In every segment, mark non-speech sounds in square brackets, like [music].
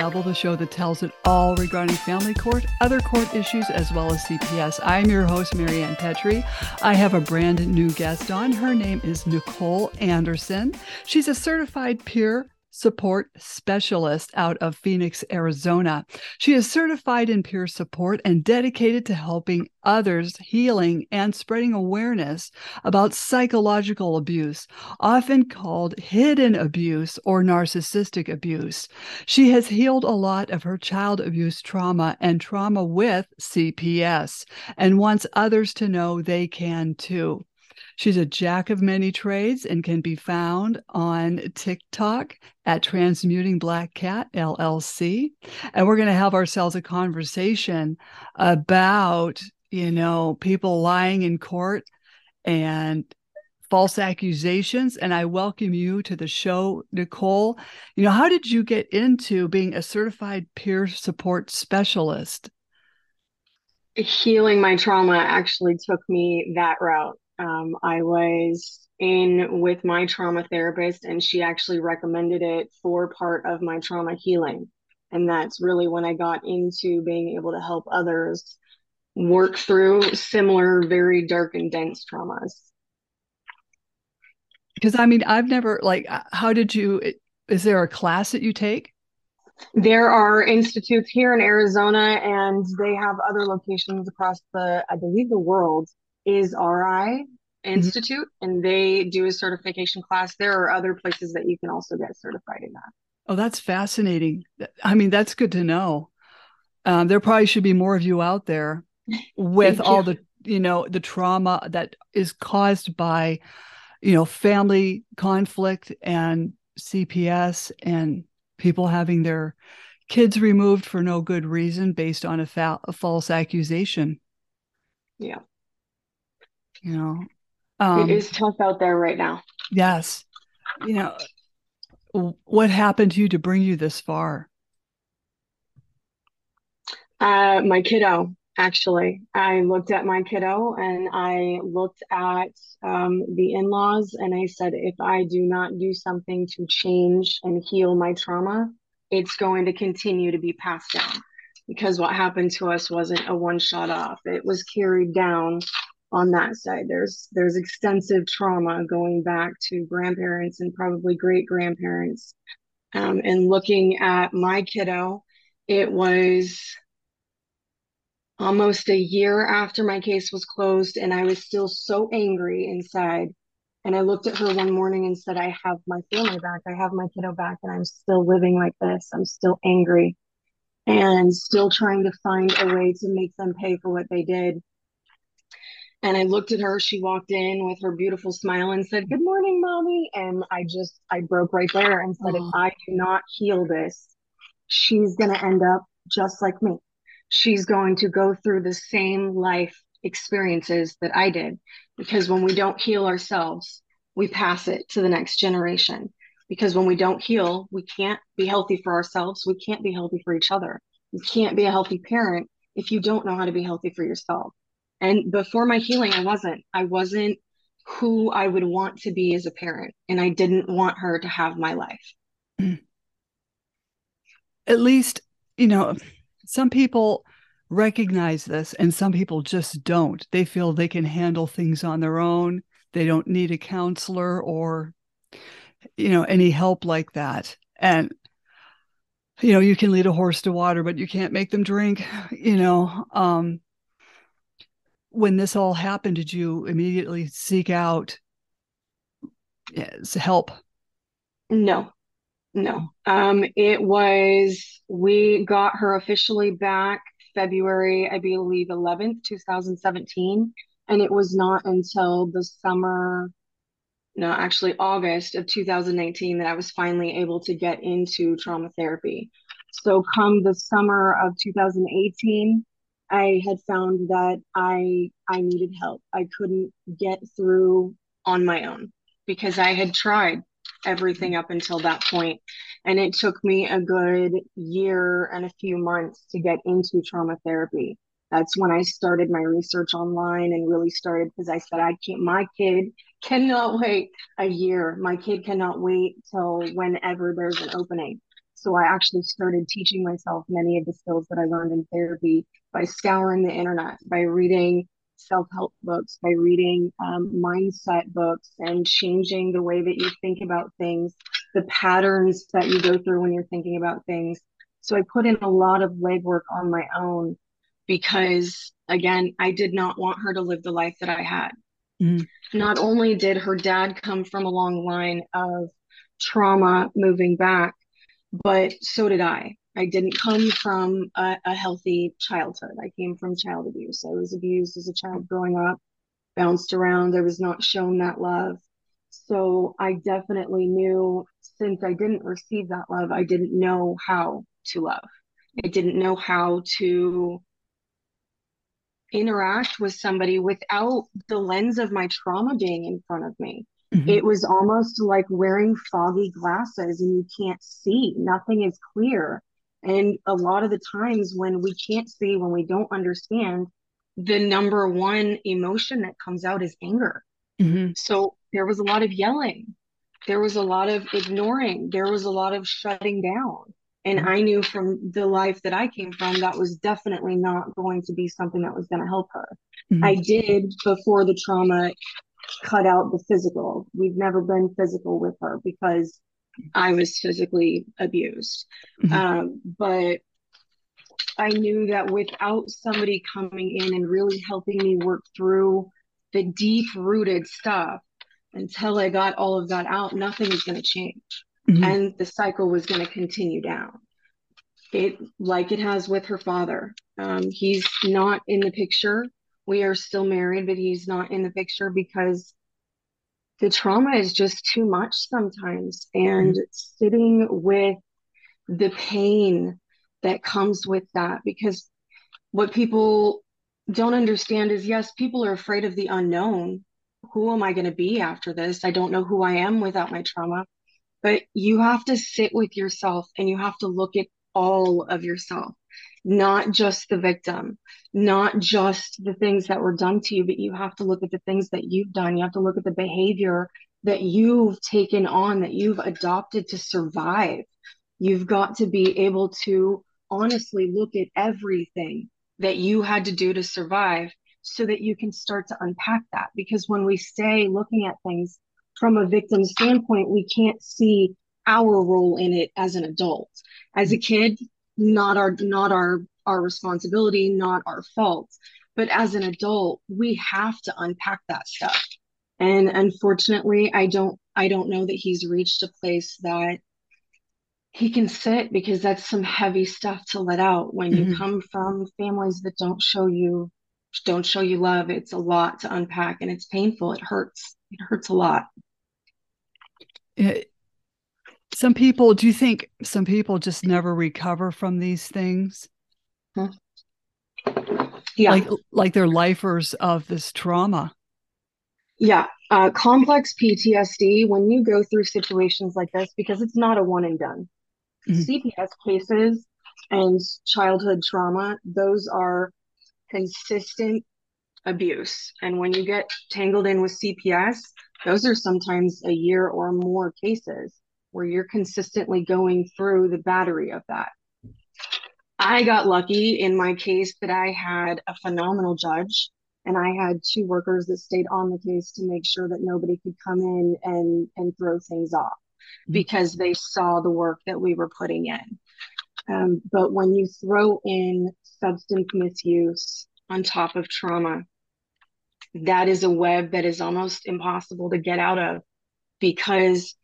The the show that tells it all regarding family court, other court issues, as well as CPS. I'm your host, Marianne Petrie. I have a brand new guest on. Her name is Nicole Anderson. She's a certified peer support specialist out of Phoenix, Arizona. She is certified in peer support and dedicated to helping others healing and spreading awareness about psychological abuse, often called hidden abuse or narcissistic abuse. She has healed a lot of her child abuse trauma and trauma with CPS and wants others to know they can too. She's a jack of many trades and can be found on TikTok at Transmuting Black Cat LLC. And we're going to have ourselves a conversation about, you know, people lying in court and false accusations. And I welcome you to the show, Nicole. You know, how did you get into being a certified peer support specialist? Healing my trauma actually took me that route. Um, I was in with my trauma therapist, and she actually recommended it for part of my trauma healing. And that's really when I got into being able to help others work through similar, very dark and dense traumas. Because I mean, I've never, like, uh, how did you, is there a class that you take? There are institutes here in Arizona, and they have other locations across the, I believe, the world is RI mm-hmm. Institute, mm-hmm. and they do a certification class. There are other places that you can also get certified in that. Oh, that's fascinating. I mean, that's good to know. Um, there probably should be more of you out there [laughs] with all the, you know, the trauma that is caused by, you know, family conflict and CPS and people having their kids removed for no good reason based on a, fa- a false accusation. Yeah you know um, it is tough out there right now. Yes. You know what happened to you to bring you this far? Uh, my kiddo actually. I looked at my kiddo and i looked at um, the in-laws and i said if i do not do something to change and heal my trauma it's going to continue to be passed down. Because what happened to us wasn't a one shot off. It was carried down on that side. There's there's extensive trauma going back to grandparents and probably great grandparents. Um, and looking at my kiddo, it was almost a year after my case was closed, and I was still so angry inside. And I looked at her one morning and said, I have my family back. I have my kiddo back, and I'm still living like this. I'm still angry and still trying to find a way to make them pay for what they did. And I looked at her. She walked in with her beautiful smile and said, Good morning, mommy. And I just, I broke right there and said, If I do not heal this, she's going to end up just like me. She's going to go through the same life experiences that I did. Because when we don't heal ourselves, we pass it to the next generation. Because when we don't heal, we can't be healthy for ourselves. We can't be healthy for each other. You can't be a healthy parent if you don't know how to be healthy for yourself. And before my healing, I wasn't. I wasn't who I would want to be as a parent. And I didn't want her to have my life. At least, you know, some people recognize this and some people just don't. They feel they can handle things on their own. They don't need a counselor or, you know, any help like that. And, you know, you can lead a horse to water, but you can't make them drink, [sighs] you know. Um, when this all happened, did you immediately seek out help? No, no. Um, it was, we got her officially back February, I believe, 11th, 2017. And it was not until the summer, no, actually August of 2019 that I was finally able to get into trauma therapy. So, come the summer of 2018, I had found that I I needed help. I couldn't get through on my own because I had tried everything up until that point and it took me a good year and a few months to get into trauma therapy. That's when I started my research online and really started because I said I can't my kid [laughs] cannot wait a year. My kid cannot wait till whenever there's an opening. So I actually started teaching myself many of the skills that I learned in therapy by scouring the internet, by reading self help books, by reading um, mindset books and changing the way that you think about things, the patterns that you go through when you're thinking about things. So I put in a lot of legwork on my own because, again, I did not want her to live the life that I had. Mm-hmm. Not only did her dad come from a long line of trauma moving back, but so did I. I didn't come from a, a, healthy childhood. I came from child abuse. I was abused as a child growing up, bounced around. I was not shown that love. So I definitely knew since I didn't receive that love, I didn't know how to love. I didn't know how to interact with somebody without the lens of my trauma being in front of me. Mm-hmm. It was almost like wearing foggy glasses and you can't see, nothing is clear. And a lot of the times when we can't see, when we don't understand, the number one emotion that comes out is anger. Mm-hmm. So there was a lot of yelling, there was a lot of ignoring, there was a lot of shutting down. And mm-hmm. I knew from the life that I came from, that was definitely not going to be something that was going to help her. Mm-hmm. I did before the trauma cut out the physical. We've never been physical with her because I was physically abused. Mm-hmm. Um, but I knew that without somebody coming in and really helping me work through the deep rooted stuff until I got all of that out, nothing was going to change mm-hmm. and the cycle was going to continue down. It like it has with her father. Um, he's not in the picture. We are still married, but he's not in the picture because the trauma is just too much sometimes. And mm-hmm. sitting with the pain that comes with that, because what people don't understand is yes, people are afraid of the unknown. Who am I going to be after this? I don't know who I am without my trauma but you have to sit with yourself and you have to look at all of yourself, not just the victim, not just the things that were done to you, but you have to look at the things that you've done. You have to look at the behavior that you've taken on, that you've adopted to survive. You've got to be able to honestly look at everything that you had to do to survive so that you can start to unpack that. Because when we stay looking at things from a victim standpoint, we can't see our role in it as an adult. As a kid, not our not our our responsibility, not our fault. But as an adult, we have to unpack that stuff. And unfortunately, I don't I don't know that he's reached a place that he can sit because that's some heavy stuff to let out when mm-hmm. you come from families that don't show you don't show you love it's a lot to unpack and it's painful it hurts it hurts a lot it, some people, do you think some people just never recover from these things? Hmm. Yeah. Like, like they're lifers of this trauma. Yeah. Uh, complex PTSD, when you go through situations like this, because it's not a one and done, mm-hmm. CPS cases and childhood trauma, those are consistent abuse. And when you get tangled in with CPS, those are sometimes a year or more cases where you're consistently going through the battery of that. I got lucky in my case that I had a phenomenal judge and I had two workers that stayed on the case to make sure that nobody could come in and and throw things off mm-hmm. because they saw the work that we were putting in. Um, but when you throw in substance misuse on top of trauma, that is a web that is almost impossible to get out of because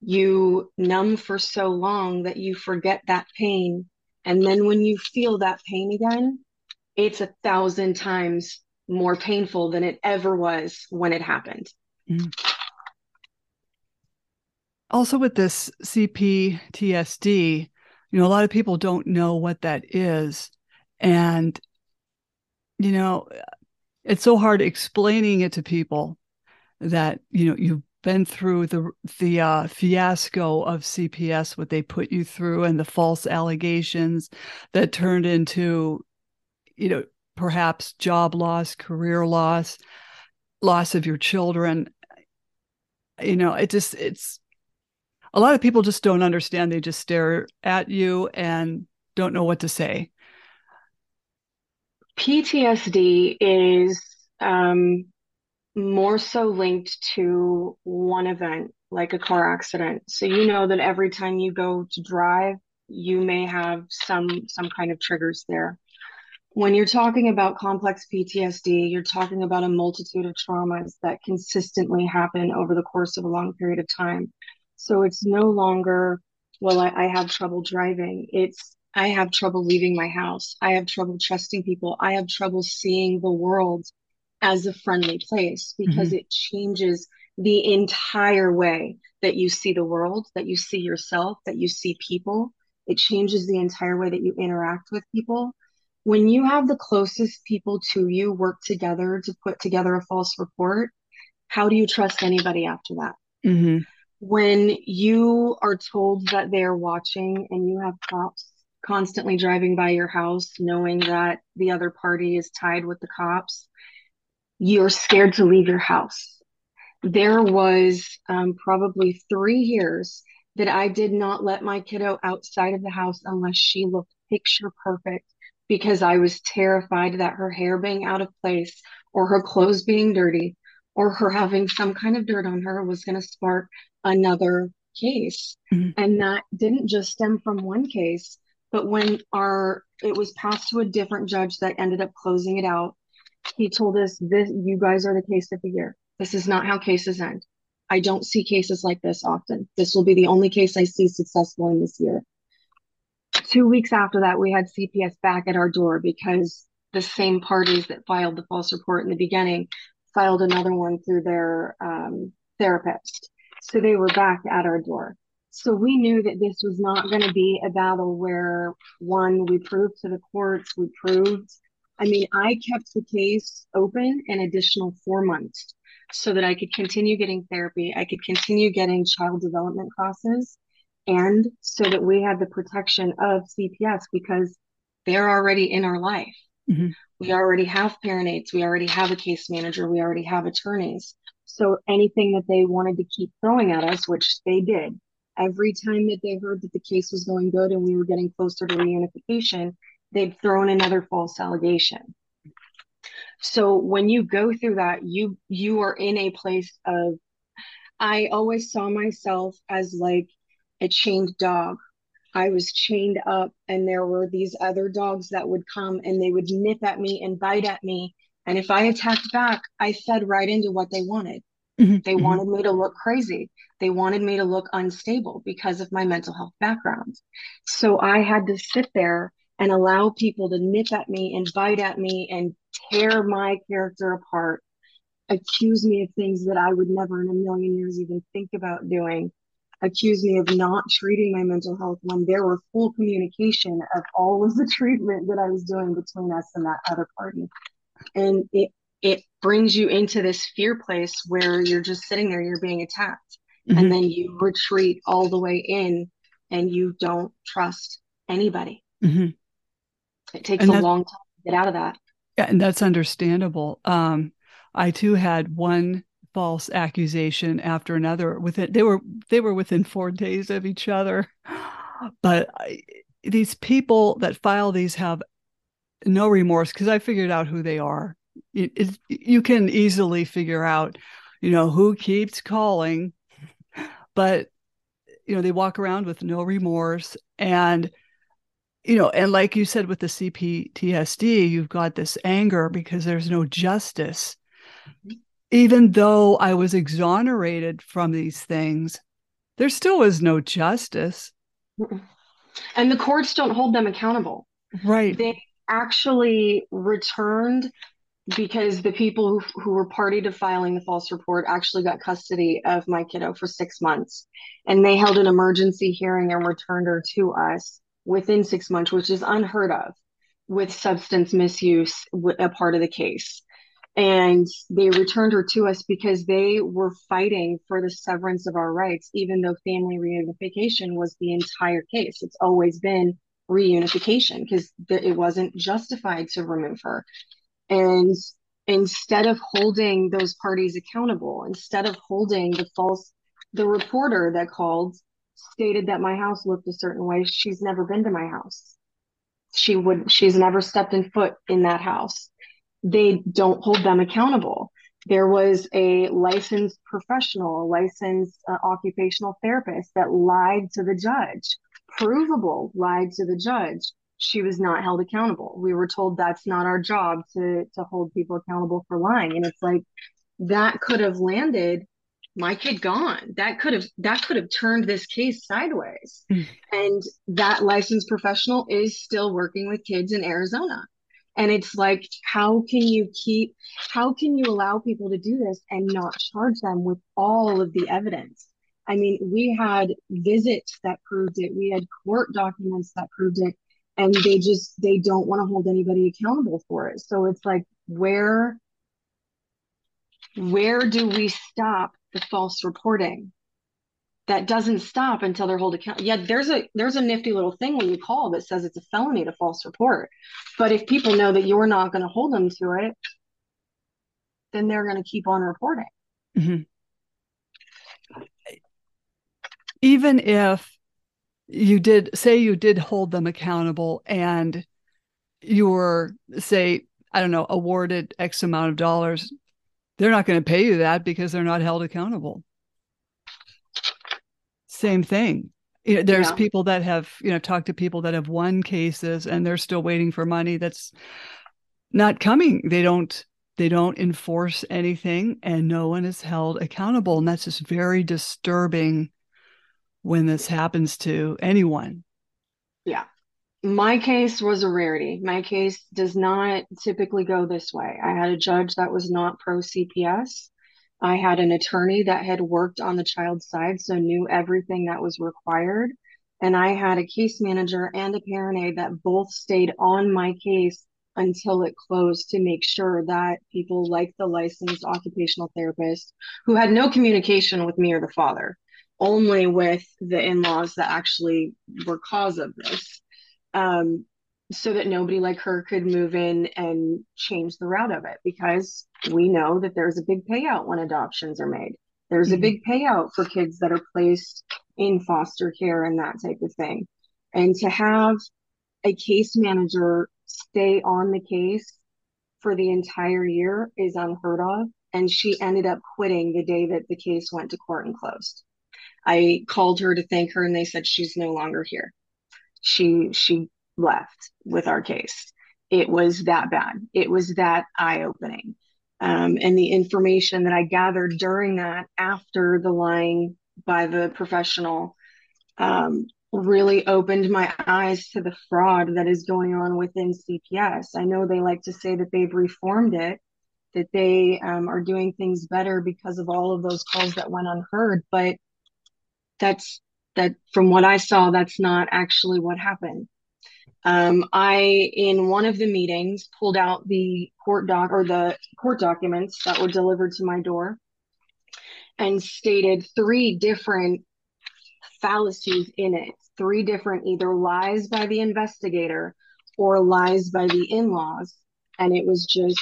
you numb for so long that you forget that pain. And then when you feel that pain again, it's a thousand times more painful than it ever was when it happened. Mm. Also, with this CPTSD, you know, a lot of people don't know what that is. And, you know, it's so hard explaining it to people that you know you've been through the the uh, fiasco of CPS, what they put you through, and the false allegations that turned into, you know, perhaps job loss, career loss, loss of your children. You know, it just it's. a lot of people just don't understand. They just stare at you and don't know what to say. PTSD is um, more so linked to one event, like a car accident. So you know that every time you go to drive, you may have some some kind of triggers there. When you're talking about complex PTSD, you're talking about a multitude of traumas that consistently happen over the course of a long period of time. So it's no longer, well, I, I have trouble driving. It's, I have trouble leaving my house. I have trouble trusting people. I have trouble seeing the world as a friendly place because mm-hmm. it changes the entire way that you see the world, that you see yourself, that you see people. It changes the entire way that you interact with people. When you have the closest people to you work together to put together a false report, how do you trust anybody after that? Mm-hmm when you are told that they're watching and you have cops constantly driving by your house knowing that the other party is tied with the cops you're scared to leave your house there was um, probably three years that i did not let my kiddo outside of the house unless she looked picture perfect because i was terrified that her hair being out of place or her clothes being dirty or her having some kind of dirt on her was going to spark another case. Mm-hmm. And that didn't just stem from one case, but when our it was passed to a different judge that ended up closing it out, he told us this you guys are the case of the year. This is not how cases end. I don't see cases like this often. This will be the only case I see successful in this year. Two weeks after that, we had CPS back at our door because the same parties that filed the false report in the beginning filed another one through their um, therapist. So they were back at our door. So we knew that this was not going to be a battle where one, we proved to the courts, we proved. I mean, I kept the case open an additional four months so that I could continue getting therapy. I could continue getting child development classes and so that we had the protection of CPS because they're already in our life. Mm-hmm. We already have parent aides. We already have a case manager. We already have attorneys. So anything that they wanted to keep throwing at us, which they did, every time that they heard that the case was going good and we were getting closer to reunification, they'd thrown another false allegation. So when you go through that, you you are in a place of I always saw myself as like a chained dog. I was chained up and there were these other dogs that would come and they would nip at me and bite at me and if I attacked back, I fed right into what they wanted. Mm-hmm. They mm-hmm. wanted me to look crazy. They wanted me to look unstable because of my mental health background. So I had to sit there and allow people to nip at me and bite at me and tear my character apart, accuse me of things that I would never in a million years even think about doing, accuse me of not treating my mental health when there were full communication of all of the [laughs] treatment that I was doing between us and that other party and it it brings you into this fear place where you're just sitting there you're being attacked mm-hmm. and then you retreat all the way in and you don't trust anybody mm-hmm. It takes and a long time to get out of that. Yeah and that's understandable. Um i too had one false accusation after another within they were they were within four days of each other. But I, these people that file these have no remorse because I figured out who they are. It, it, you can easily figure out, you know, who keeps calling, but you know they walk around with no remorse. And you know and like you said with the cptsd you've got this anger because there's no justice. Mm-hmm. Even though i was exonerated from these things there still is no justice. And the courts don't hold them accountable. Right. They actually returned because the people who, who were party to filing the false report actually got custody of my kiddo for six months. And they held an emergency hearing and returned her to us within six months, which is unheard of with substance misuse a part of the case. And they returned her to us because they were fighting for the severance of our rights, even though family reunification was the entire case. It's always been reunification because th- it wasn't justified to remove her. And instead of holding those parties accountable, instead of holding the false, the reporter that called stated that my house looked a certain way. She's never been to my house. She would, she's never stepped in foot in that house. They don't hold them accountable. There was a licensed professional, a licensed uh, occupational therapist that lied to the judge, provable lied to the judge. She was not held accountable. We were told that's not our job to to hold people accountable for lying. And it's like that could have landed my kid gone? That could have that could have turned this case sideways. Mm. and that licensed professional is still working with kids in arizona. And it's like how can you keep how can you allow people to do this and not charge them with all of the evidence? I mean we had visits that proved it. We had court documents that proved it. And they just they don't want to hold anybody accountable for it. So it's like where where do we stop the false reporting. That doesn't stop until they're held account yeah there's a there's a nifty little thing when you call that says it's a felony to false report. But if people know that you're not going to hold them to it then they're going to keep on reporting. Mm-hmm. even if you did say you did hold them accountable and you were say i don't know awarded x amount of dollars they're not going to pay you that because they're not held accountable. Same thing. You know, there's yeah. people that have, you know, talked to people that have won cases and they're still waiting for money that's not coming. They don't they don't enforce anything and no one is held accountable and that's just very disturbing when this happens to anyone. My case was a rarity. My case does not typically go this way. I had a judge that was not pro CPS. I had an attorney that had worked on the child's side, so knew everything that was required. And I had a case manager and a parent aide that both stayed on my case until it closed to make sure that people like the licensed occupational therapist who had no communication with me or the father, only with the in laws that actually were cause of this um, so that nobody like her could move in and change the route of it because we know that there's a big payout when adoptions are made. There's mm-hmm. a big payout for kids that are placed in foster care and that type of thing. And to have a case manager stay on the case for the entire year is unheard of. And she ended up quitting the day that the case went to court and closed. I called her to thank her and they said she's no longer here she she left with our case. It was that bad. It was that eye opening. Um, and the information that I gathered during that after the lying by the professional um, really opened my eyes to the fraud that is going on within CPS. I know they like to say that they've reformed it, that they um, are doing things better because of all of those calls that went unheard, but that's that from what I saw, that's not actually what happened. Um, I, in one of the meetings, pulled out the court doc or the court documents that were delivered to my door and stated three different fallacies in it, three different either lies by the investigator or lies by the in laws. And it was just,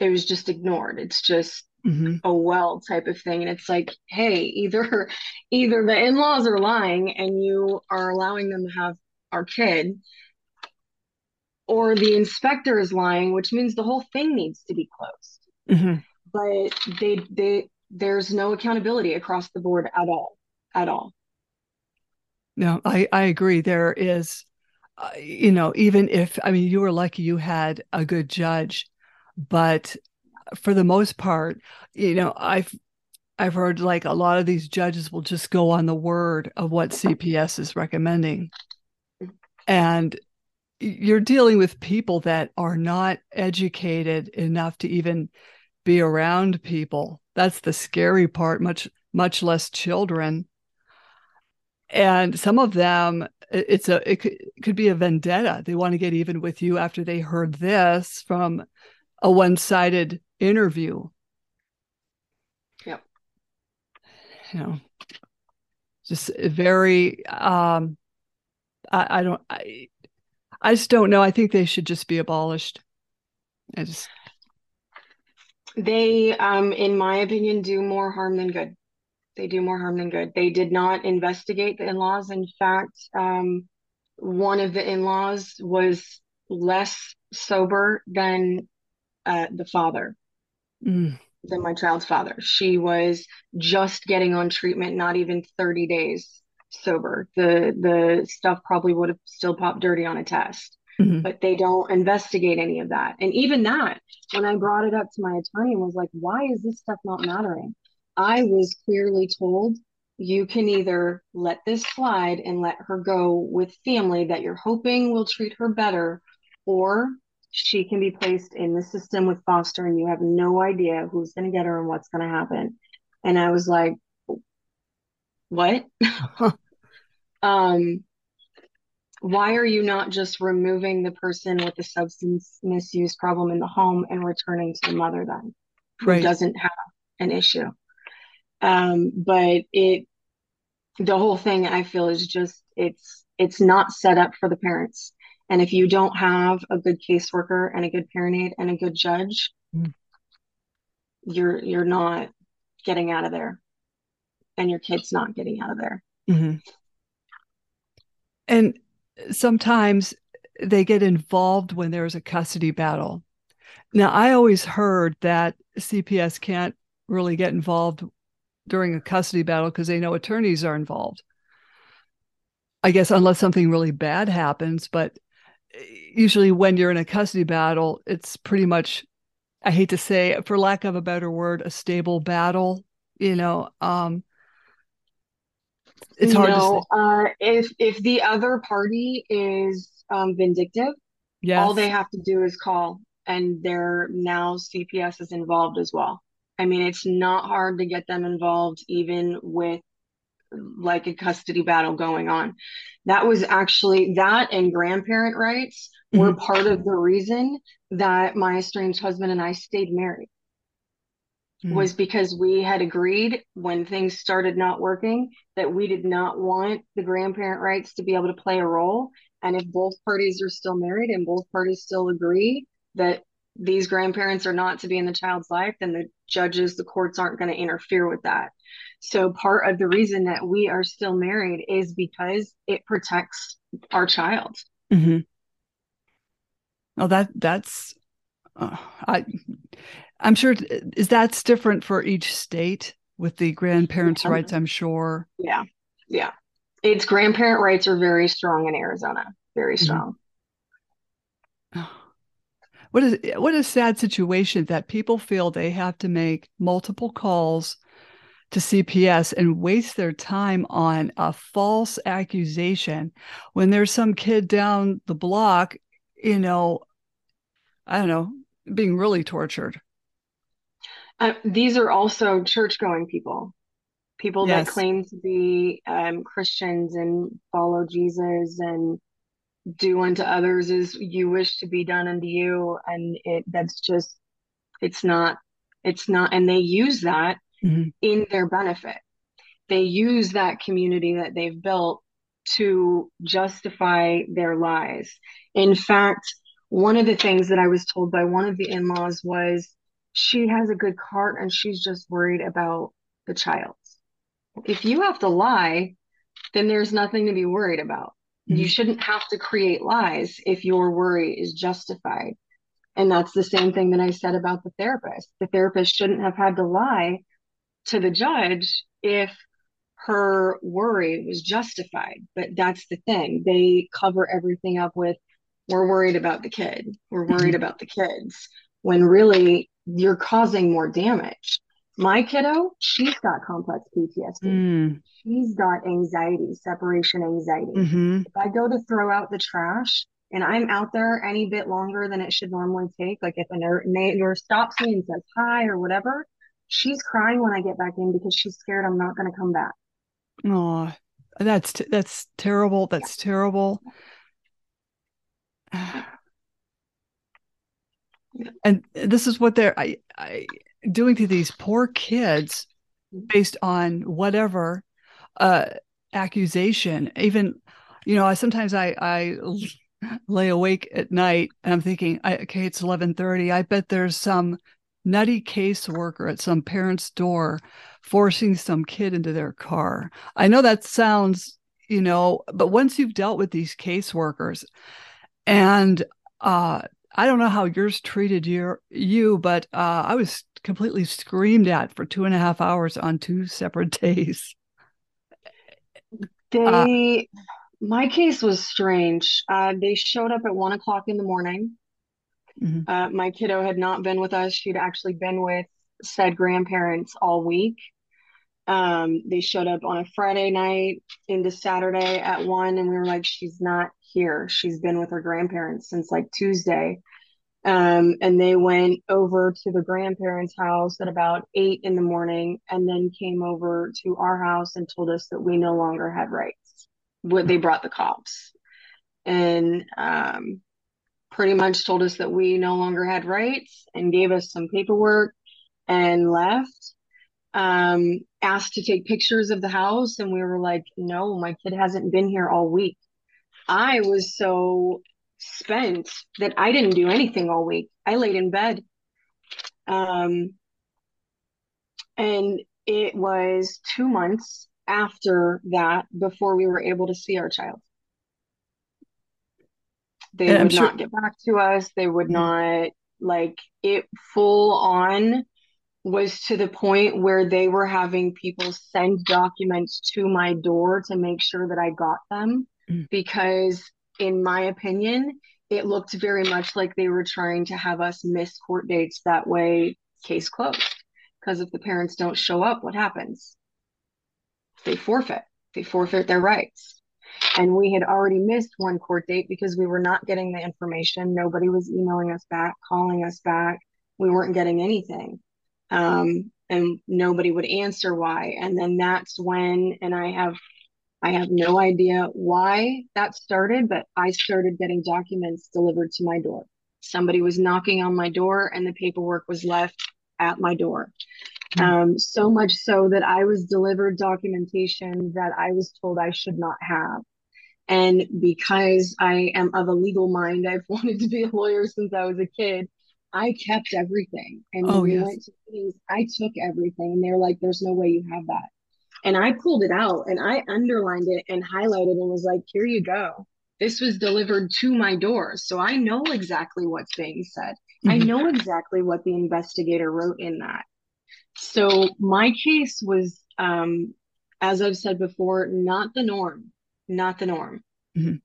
it was just ignored. It's just mm-hmm. a well type of thing and it's like hey either [laughs] either the in-laws are lying and you are allowing them to have our kid or the inspector is lying which means the whole thing needs to be closed mm-hmm. but they they there's no accountability across the board at all at all no i i agree there is uh, you know even if i mean you were lucky you had a good judge but for the most part, you know, I've I've heard like a lot of these judges will just go on the word of what CPS is recommending. And you're dealing with people that are not educated enough to even be around people. That's the scary part, much much less children. And some of them it's a it could, it could be a vendetta. They want to get even with you after they heard this from a one-sided interview. Yep. You know, just very um I, I don't I I just don't know. I think they should just be abolished. I just they um in my opinion do more harm than good. They do more harm than good. They did not investigate the in laws. In fact, um, one of the in laws was less sober than uh, the father, Mm. than my child's father. She was just getting on treatment, not even 30 days sober. The the stuff probably would have still popped dirty on a test. Mhm. But they don't investigate any of that. And even that, when I brought it up to my attorney, and was like, why is this stuff not mattering? I was clearly told you can either let this slide and let her go with family that you're hoping will treat her better, or she can be placed in the system with foster and you have no idea who's going to get her and what's going to happen. And I was like, what? [laughs] [laughs] um, why are you not just removing the person with the substance misuse problem in the home and returning to the mother then, who Right. doesn't have an issue? Um, but it, the whole thing I feel is just it's it's not set up for the parents. And if you don't have a good caseworker and a good parent aid and a good judge, Mm. you're you're not getting out of there, and your kid's not getting out of there. Mhm. And sometimes they get involved when there's a custody battle. Now, I always heard that CPS can't really get involved during a custody battle because they know attorneys are involved. I guess unless something really bad happens, but usually when you're in a custody battle, it's pretty much I hate to say, for lack of a better word, a stable battle. You know, um, it's hard to say. no, uh, if if the other party is um, vindictive, Yes. all they have to do is call, and they're now CPS is involved as well. I mean, it's not hard to get them involved, even with like a custody battle going on. That was actually that and grandparent rights were Mhm. part of the reason that my estranged husband and I stayed married. Mm. was because we had agreed when things started not working that we did not want the grandparent rights to be able to play a role. And if both parties are still married and both parties still agree that these grandparents are not to be in the child's life, then the judges, the courts aren't going to interfere with that. So part of the reason that we are still married is because it protects our child. hmm Oh, that that's uh, I I'm sure is that's different for each state with the grandparents' Yeah. rights. I'm sure. Yeah. Yeah. Its grandparent rights are very strong in Arizona. Very Mhm. strong. What is what a sad situation that people feel they have to make multiple calls to CPS and waste their time on a false accusation when there's some kid down the block, you know, I don't know, being really tortured. Uh, these are also church going people, people Yes. that claim to be um, Christians and follow Jesus and do unto others as you wish to be done unto you. And it that's just, it's not, it's not, and they use that Mhm. in their benefit. They use that community that they've built to justify their lies. In fact, one of the things that I was told by one of the in laws was she has a good heart and she's just worried about the child. If you have to lie, then there's nothing to be worried about. You Mhm. shouldn't have to create lies if your worry is justified. And that's the same thing that I said about the therapist. The therapist shouldn't have had to lie to the judge if her worry was justified. But that's the thing. They cover everything up with, we're worried about the kid. We're worried about the kids. When really you're causing more damage. My kiddo, she's got complex PTSD. Mm. She's got anxiety, separation anxiety. hmm If I go to throw out the trash and I'm out there any bit longer than it should normally take, like if a neighbor stops me and says hi or whatever, she's crying when I get back in because she's scared I'm not going to come back. Oh, that's t- that's terrible. That's terrible. [sighs] And this is what they're I, I doing to these poor kids based on whatever uh accusation. Even you know, I sometimes I I lay awake at night and I'm thinking, I, okay, it's 11:30. I bet there's some nutty caseworker at some parent's door forcing some kid into their car. I know that sounds, you know, but once you've dealt with these caseworkers and uh I don't know how yours treated your you, but uh, I was completely screamed at for two and a half hours on two separate [laughs] days. They, uh, my case was strange. Uh, they showed up at one o'clock in the morning. Mm-hmm. Uh, my kiddo had not been with us. She'd actually been with said grandparents all week. Um, they showed up on a Friday night into Saturday at one, and we were like, she's not here. She's been with her grandparents since like Tuesday. Um, and they went over to the grandparents' house at about eight in the morning and then came over to our house and told us that we no longer had rights. What they brought the cops and um, pretty much told us that we no longer had rights and gave us some paperwork and left. Um, asked to take pictures of the house, and we were like, no, my kid hasn't been here all week. I was so spent that I didn't do anything all week. I laid in bed. Um, and it was two months after that before we were able to see our child. They and would sure- not get back to us. They would mm-hmm. not like it full on was to the point where they were having people send documents to my door to make sure that I got them mm. because in my opinion, it looked very much like they were trying to have us miss court dates that way case closed. Because if the parents don't show up what happens? They forfeit. They forfeit their rights. And we had already missed one court date because we were not getting the information. Nobody was emailing us back calling us back. We weren't getting anything. Um, and nobody would answer why. And then that's when and i have I have no idea why that started, but I started getting documents delivered to my door. Somebody was knocking on my door and the paperwork was left at my door. Hmm. Um, so much so that I was delivered documentation that I was told I should not have. And because I am of a legal mind, I've [laughs] wanted to be a lawyer since I was a kid. I kept everything. And when oh, we yes. went to meetings, I took everything. And they're like, there's no way you have that. And I pulled it out and I underlined it and highlighted and was like, here you go. This was delivered to my door. So I know exactly what's being said. Mm-hmm. I know exactly what the investigator wrote in that. So my case was, um, as I've said before, not the norm, not the norm. Mm-hmm.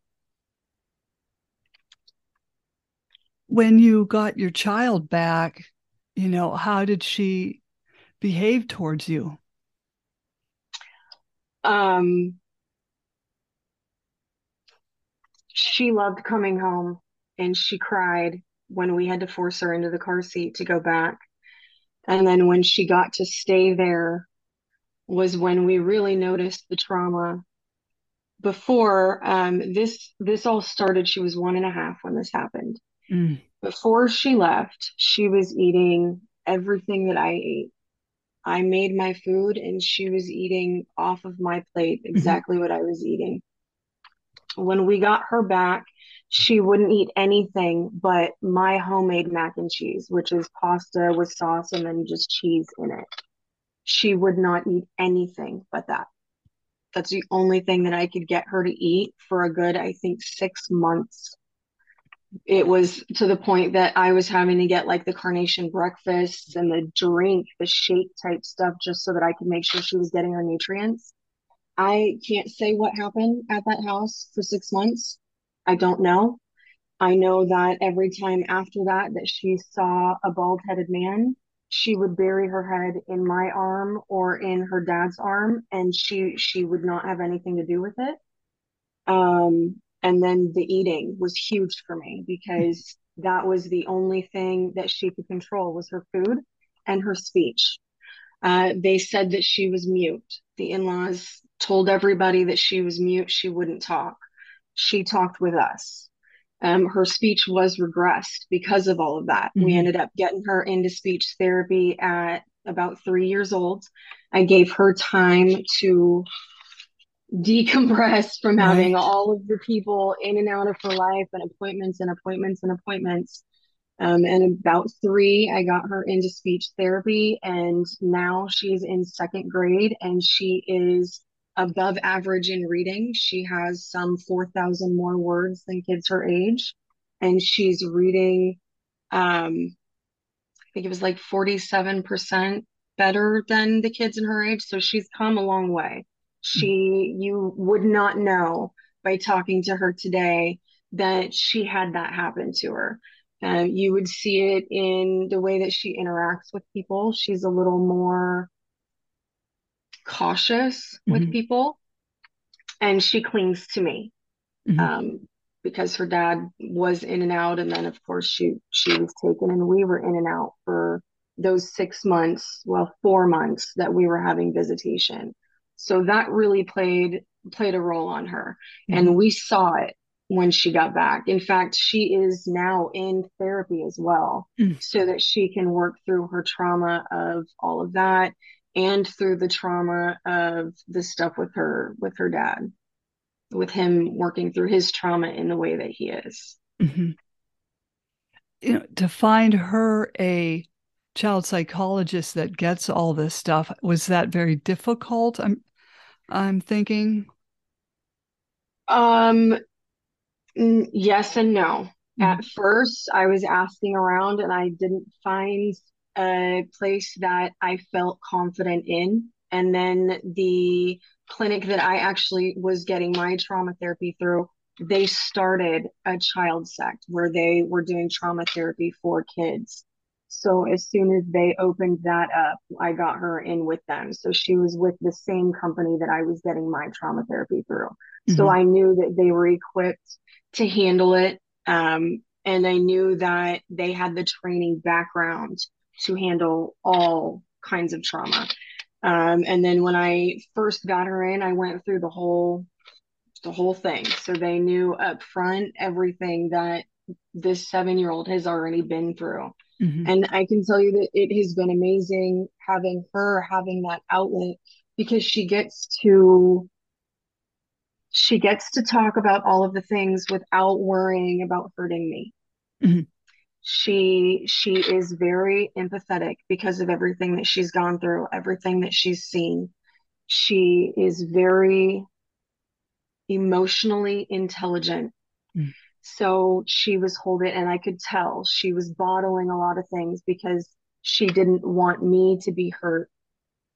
When you got your child back, you know, how did she behave towards you? Um, she loved coming home and she cried when we had to force her into the car seat to go back. And then when she got to stay there was when we really noticed the trauma. Before um, this, this all started. She was one and a half when this happened. Mm. Before she left, she was eating everything that I ate. I made my food and she was eating off of my plate mm-hmm. exactly mm-hmm. what I was eating. When we got her back, she wouldn't eat anything but my homemade mac and cheese, which is pasta with sauce and then just cheese in it. She would not eat anything but that. That's the only thing that I could get her to eat for a good, I think, six months it was to the point that I was having to get like the carnation breakfasts and the drink, the shake type stuff, just so that I could make sure she was getting her nutrients. I can't say what happened at that house for six months. I don't know. I know that every time after that that she saw a bald headed man, she would bury her head in my arm or in her dad's arm, and she she would not have anything to do with it. Um, and then the eating was huge for me because that was the only thing that she could control was her food and her speech. Uh, they said that she was mute. The in-laws told everybody that she was mute. She wouldn't talk. She talked with us. Um, her speech was regressed because of all of that. Mm-hmm. We ended up getting her into speech therapy at about three years old. I gave her time to decompress from having right. all of the people in and out of her life and appointments and appointments and appointments. Um, and about three, I got her into speech therapy, and now she's in second grade and she is above average in reading. She has some 4,000 more words than kids her age, and she's reading, um, I think it was like 47% better than the kids in her age. So she's come a long way. She, you would not know by talking to her today that she had that happen to her. Uh, you would see it in the way that she interacts with people. She's a little more cautious with Mhm. people, and she clings to me Mhm. um, because her dad was in and out, and then of course she she was taken, and we were in and out for those six months, well, four months that we were having visitation. So that really played played a role on her, and Mhm. we saw it when she got back. In fact, she is now in therapy as well, Mm. so that she can work through her trauma of all of that and through the trauma of the stuff with her with her dad with him working through his trauma in the way that he is. Mhm. You know, to find her a child psychologist that gets all this stuff, was that very difficult? I'm I'm thinking. Um, yes and no. Mhm. At first, I was asking around and I didn't find a place that I felt confident in. And then the clinic that I actually was getting my trauma therapy through, they started a child sect where they were doing trauma therapy for kids. So as soon as they opened that up, I got her in with them. So she was with the same company that I was getting my trauma therapy through. So Mhm. I knew that they were equipped to handle it. Um, and I knew that they had the training background to handle all kinds of trauma. Um, and then when I first got her in, I went through the whole the whole thing. So they knew up front everything that this seven year old has already been through. Mhm. And I can tell you that it has been amazing having her having that outlet because she gets to she gets to talk about all of the things without worrying about hurting me. Mhm. She she is very empathetic because of everything that she's gone through, everything that she's seen. She is very emotionally intelligent. Mm. So she was holding, and I could tell she was bottling a lot of things because she didn't want me to be hurt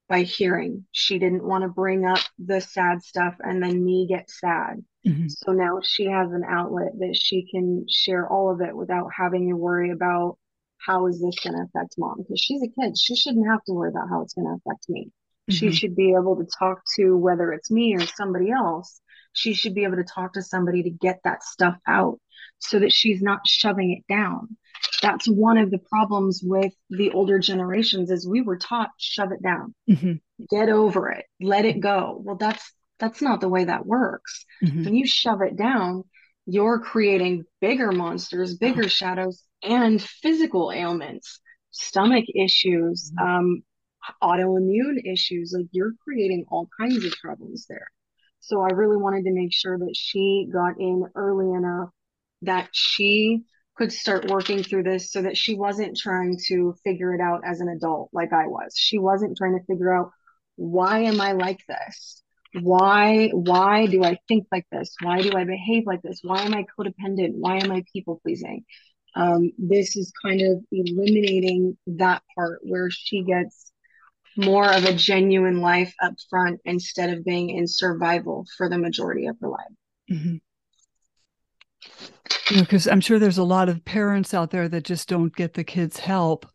by hearing. She didn't want to bring up the sad stuff and then me get sad. Mhm. So now she has an outlet that she can share all of it without having to worry about how is this going to affect mom? Because she's a kid. She shouldn't have to worry about how it's going to affect me. She Mhm. should be able to talk to whether it's me or somebody else. She should be able to talk to somebody to get that stuff out so that she's not shoving it down. That's one of the problems with the older generations is we were taught shove it down, Mhm. get over it, let it go. Well, that's that's not the way that works. Mhm. When you shove it down, you're creating bigger monsters, bigger shadows, and physical ailments, stomach issues, um, autoimmune issues. Like you're creating all kinds of problems there. So I really wanted to make sure that she got in early enough that she could start working through this so that she wasn't trying to figure it out as an adult like I was. She wasn't trying to figure out why am I like this? Why why do I think like this? Why do I behave like this? Why am I codependent? Why am I people pleasing? Um, this is kind of eliminating that part where she gets more of a genuine life up front instead of being in survival for the majority of her life. Mhm. You know, because I'm sure there's a lot of parents out there that just don't get the kids help.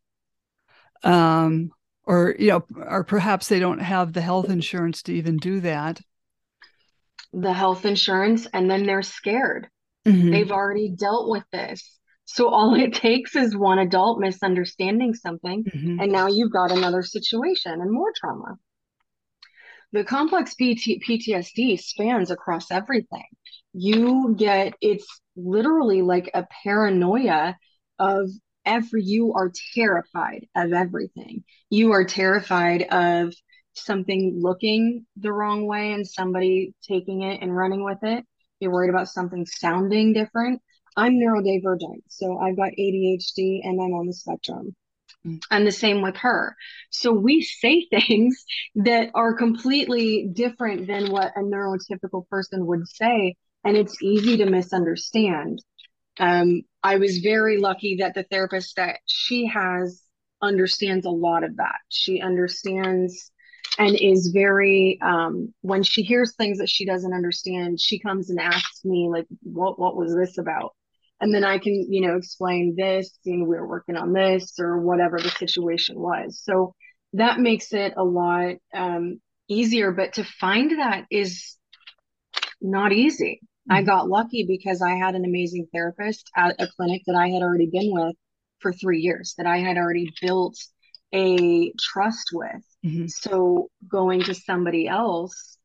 Um, or you know, or perhaps they don't have the health insurance to even do that. The health insurance, and then they're scared. Mhm. They've already dealt with this. So all it takes is one adult misunderstanding something, Mhm. and now you've got another situation and more trauma. The complex PT- PTSD spans across everything. You get, it's literally like a paranoia of every, you are terrified of everything. You are terrified of something looking the wrong way and somebody taking it and running with it. You're worried about something sounding different. I'm neurodivergent, so I've got ADHD and I'm on the spectrum. Mm. And the same with her. So we say [laughs] things that are completely different than what a neurotypical person would say. And it's easy to misunderstand. Um, I was very lucky that the therapist that she has understands a lot of that. She understands and is very um, when she hears things that she doesn't understand, she comes and asks me like, "What what was this about?" And then I can you know explain this, and we are working on this or whatever the situation was. So that makes it a lot um, easier. But to find that is not easy. Mm-hmm. I got lucky because I had an amazing therapist at a clinic that I had already been with for three years, that I had already built a trust with. Mm-hmm. So going to somebody else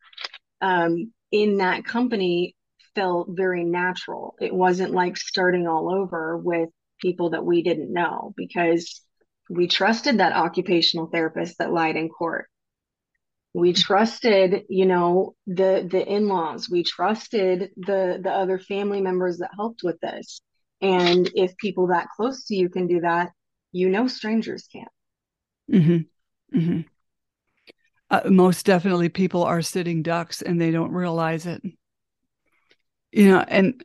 um, in that company felt very natural. It wasn't like starting all over with people that we didn't know because we trusted that occupational therapist that lied in court. We trusted, you know, the the in-laws. We trusted the the other family members that helped with this. And if people that close to you can do that, you know strangers can't. Mm-hmm. Mm-hmm. Uh, most definitely, people are sitting ducks and they don't realize it. You know, and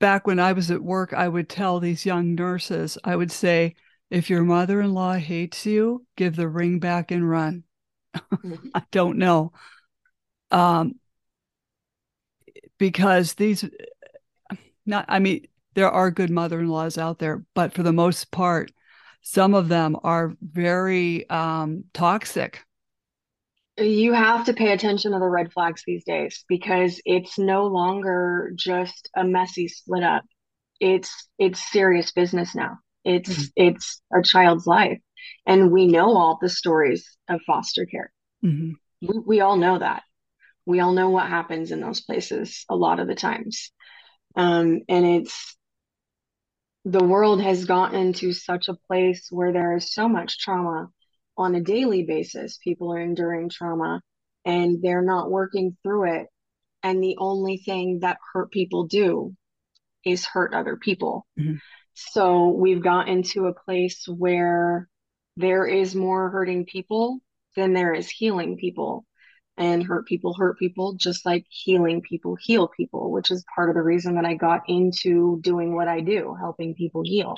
back when I was at work, I would tell these young nurses, I would say, if your mother in law hates you, give the ring back and run. Mm-hmm. [laughs] I don't know. Um, because these, not, I mean, there are good mother in laws out there, but for the most part, some of them are very um, toxic. You have to pay attention to the red flags these days because it's no longer just a messy split up. It's it's serious business now. It's mm-hmm. it's a child's life, and we know all the stories of foster care. Mm-hmm. We, we all know that. We all know what happens in those places a lot of the times, um, and it's the world has gotten to such a place where there is so much trauma on a daily basis. People are enduring trauma and they're not working through it. And the only thing that hurt people do is hurt other people. Mm-hmm. So we've gotten to a place where there is more hurting people than there is healing people and hurt people hurt people just like healing people heal people which is part of the reason that i got into doing what i do helping people heal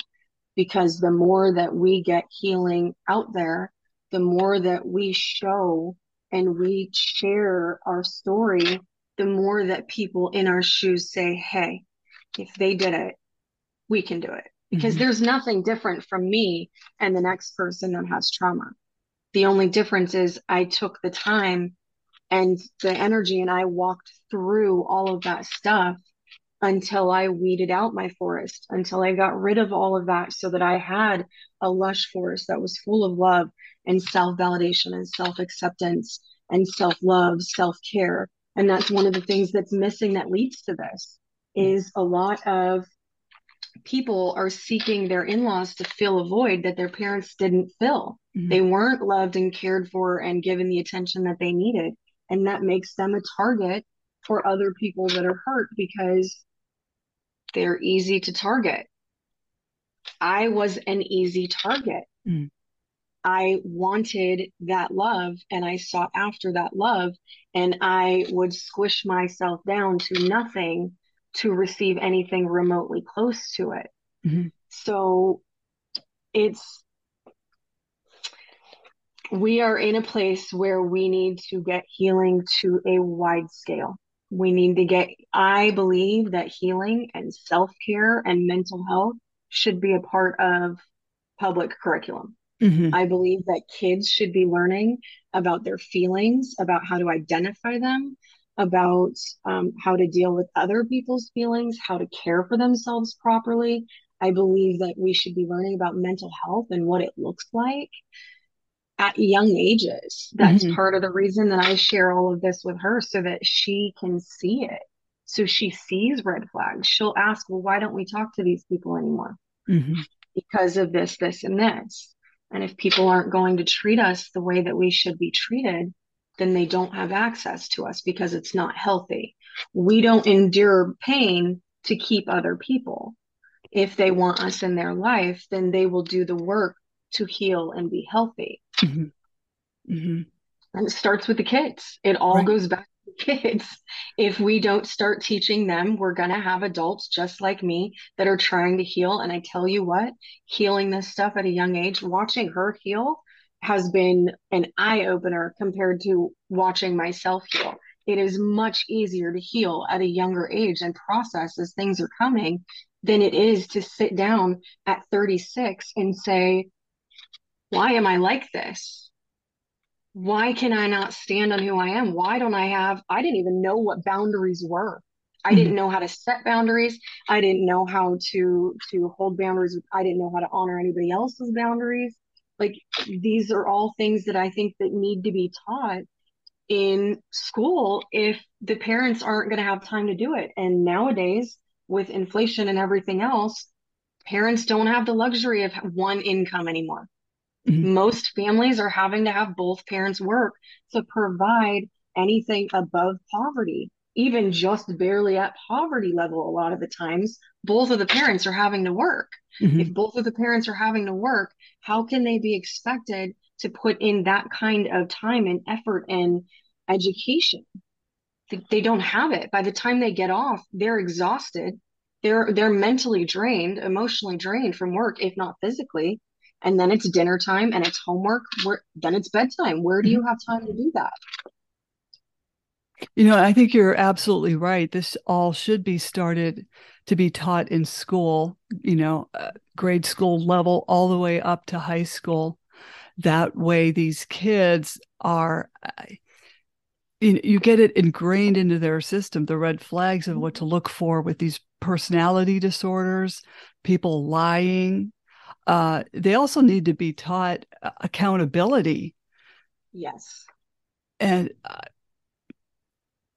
because the more that we get healing out there the more that we show and we share our story the more that people in our shoes say hey if they did it we can do it because mm-hmm. there's nothing different from me and the next person that has trauma the only difference is i took the time and the energy and I walked through all of that stuff until I weeded out my forest, until I got rid of all of that so that I had a lush forest that was full of love and self validation and self acceptance and self love, self care. And that's one of the things that's missing that leads to this is a lot of people are seeking their in-laws to fill a void that their parents didn't fill. Mm-hmm. They weren't loved and cared for and given the attention that they needed and that makes them a target for other people that are hurt because they're easy to target. I was an easy target. Mm. I wanted that love and I sought after that love, and I would squish myself down to nothing to receive anything remotely close to it. Mm-hmm. So it's we are in a place where we need to get healing to a wide scale. We need to get, I believe that healing and self care and mental health should be a part of public curriculum. Mm-hmm. I believe that kids should be learning about their feelings, about how to identify them, about um, how to deal with other people's feelings, how to care for themselves properly. I believe that we should be learning about mental health and what it looks like at young ages. That's mm-hmm. part of the reason that I share all of this with her so that she can see it. So she sees red flags. She'll ask, well, why don't we talk to these people anymore? Mm-hmm. Because of this, this, and this. And if people aren't going to treat us the way that we should be treated, then they don't have access to us because it's not healthy. We don't endure pain to keep other people. If they want us in their life, then they will do the work to heal and be healthy. Mm-hmm. Mm-hmm. And it starts with the kids. It all right. goes back to kids. If we don't start teaching them, we're going to have adults just like me that are trying to heal. And I tell you what, healing this stuff at a young age, watching her heal has been an eye opener compared to watching myself heal. It is much easier to heal at a younger age and process as things are coming than it is to sit down at 36 and say, Why am I like this? Why can I not stand on who I am? Why don't I have? I didn't even know what boundaries were. I didn't mm-hmm. know how to set boundaries. I didn't know how to to hold boundaries. I didn't know how to honor anybody else's boundaries like these are all things that i think that need to be taught in school if the parents aren't going to have time to do it and nowadays with inflation and everything else parents don't have the luxury of one income anymore mm-hmm. most families are having to have both parents work to provide anything above poverty even just barely at poverty level a lot of the times both of the parents are having to work. Mm-hmm. if both of the parents are having to work how can they be expected to put in that kind of time and effort and education? They don't have it. By the time they get off they're exhausted. They're they're mentally drained emotionally drained from work if not physically and then it's dinner time and it's homework where then it's bedtime where do you mm-hmm. have time to do that you know, I think you're absolutely right. This all should be started to be taught in school, you know, uh, grade school level all the way up to high school. That way, these kids are, you, you get it ingrained into their system, the red flags of what to look for with these personality disorders, people lying. Uh, they also need to be taught uh, accountability. Yes. And uh,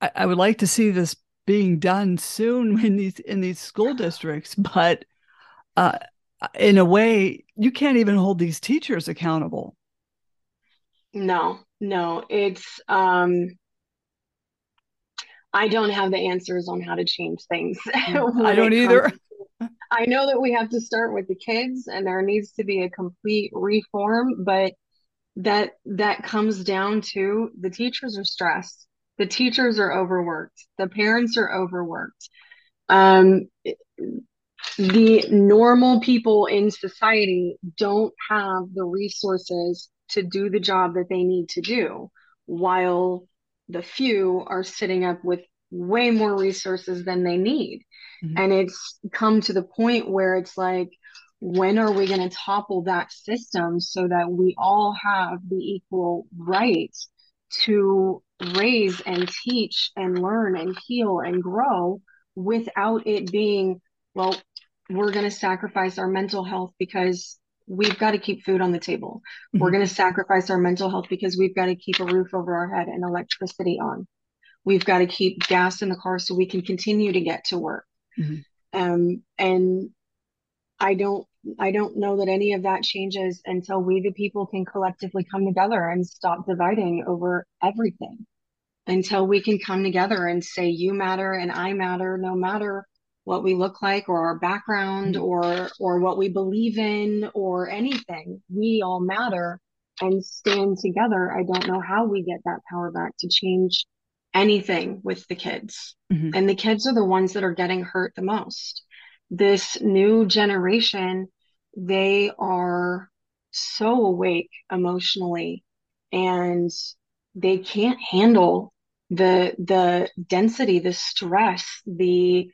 I, I would like to see this being done soon in these in these school districts, but uh, in a way, you can't even hold these teachers accountable. No, no, it's um, I don't have the answers on how to change things. [laughs] I don't either. I know that we have to start with the kids, and there needs to be a complete reform, but that that comes down to the teachers are stressed the teachers are overworked the parents are overworked. Um, the normal people in society don't have the resources to do the job that they need to do while the few are sitting up with way more resources than they need mm-hmm. and it's come to the point where it's like when are we going to topple that system so that we all have the equal rights to raise and teach and learn and heal and grow without it being, well, we're going to sacrifice our mental health because we've got to keep food on the table. Mm-hmm. We're going to sacrifice our mental health because we've got to keep a roof over our head and electricity on. We've got to keep gas in the car so we can continue to get to work. Mm-hmm. Um, and I don't I don't know that any of that changes until we, the people, can collectively come together and stop dividing over everything. Until we can come together and say, you matter and I matter, no matter what we look like or our background mm-hmm. or or what we believe in or anything we all matter and stand together i don't know how we get that power back to change anything with the kids. Mm-hmm. and the kids are the ones that are getting hurt the most. This new generation, they are so awake emotionally and they can't handle the the density the stress the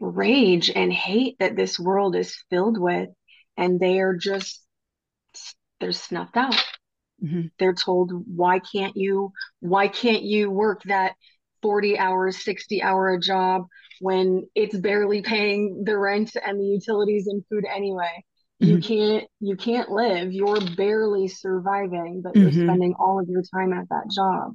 rage and hate that this world is filled with. And they are just they're snuffed out mm-hmm. they're told why can't you why can't you work that 40 hours 60 hour a job when it's barely paying the rent and the utilities and food anyway mm-hmm. you can't you can't live you're barely surviving but mm-hmm. you're spending all of your time at that job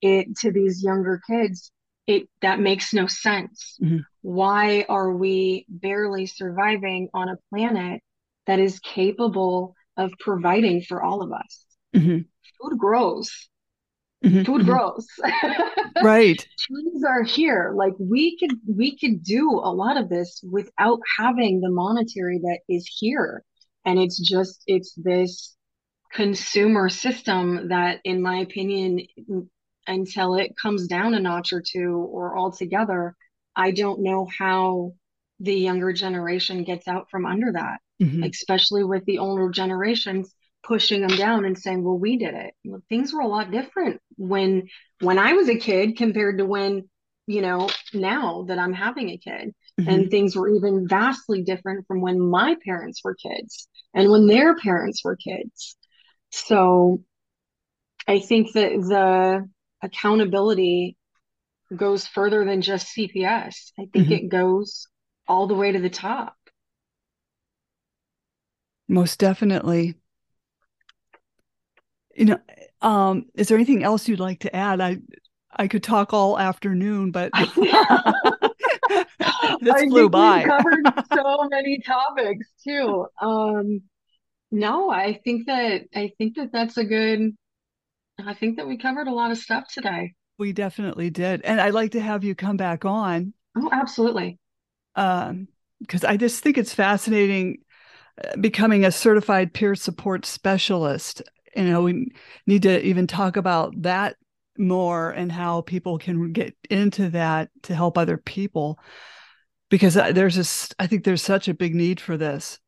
it to these younger kids it that makes no sense mm-hmm. why are we barely surviving on a planet that is capable of providing for all of us mm-hmm. food grows mm-hmm. food mm-hmm. grows. [laughs] right. Trees are here. Like we could we could do a lot of this without having the monetary that is here. And it's just it's this consumer system that in my opinion until it comes down a notch or two or altogether, I don't know how the younger generation gets out from under that, mm-hmm. especially with the older generations pushing them down and saying, "Well, we did it." Well, things were a lot different when when I was a kid compared to when you know now that I'm having a kid, mm-hmm. and things were even vastly different from when my parents were kids and when their parents were kids. So, I think that the accountability goes further than just CPS. I think mm-hmm. it goes all the way to the top. Most definitely. You know, um, is there anything else you'd like to add? I I could talk all afternoon, but [laughs] [laughs] this flew by. We covered [laughs] so many topics too. Um, no, I think that I think that that's a good. I think that we covered a lot of stuff today. We definitely did, and I'd like to have you come back on. Oh, absolutely um, because I just think it's fascinating uh, becoming a certified peer support specialist. You know, we need to even talk about that more and how people can get into that to help other people. Because uh, there's this i think there's such a big need for this.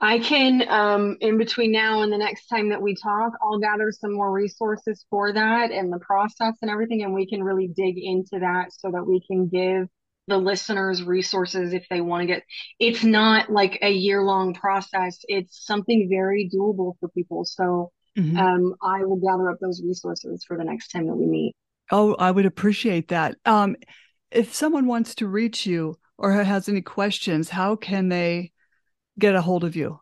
I can um, in between now and the next time that we talk i'll gather some more resources for that and the process and everything and we can really dig into that so that we can give the listeners resources if they want to get it's not like a year long process it's something very doable for people so mm-hmm. um, i will gather up those resources for the next time that we meet. Oh i would appreciate that. Um, if someone wants to reach you or has any questions how can they get a hold of you?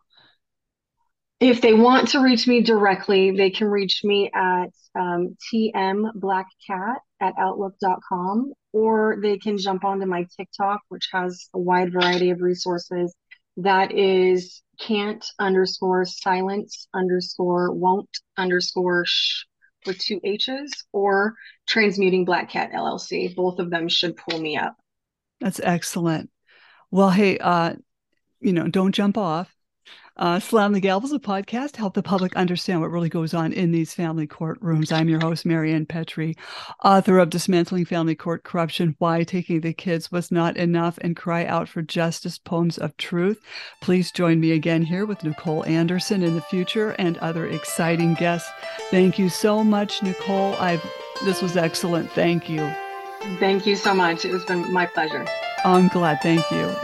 If they want to reach me directly, they can reach me at um, tmblackcat at outlook.com, or they can jump onto my TikTok, which has a wide variety of resources. That is can't underscore silence underscore won't underscore sh with two H's or transmuting black cat LLC. Both of them should pull me up. That's excellent. Well, hey, uh, you know, don't jump off uh, Slam the Gavels, a podcast, to help the public understand what really goes on in these family courtrooms. I'm your host, Marianne Petrie, author of Dismantling Family Court Corruption, Why Taking the Kids Was Not Enough, and Cry Out for Justice, Poems of Truth. Please join me again here with Nicole Anderson in the future and other exciting guests. Thank you so much, Nicole. I've this was excellent. Thank you. Thank you so much. It has been my pleasure. I'm glad. Thank you.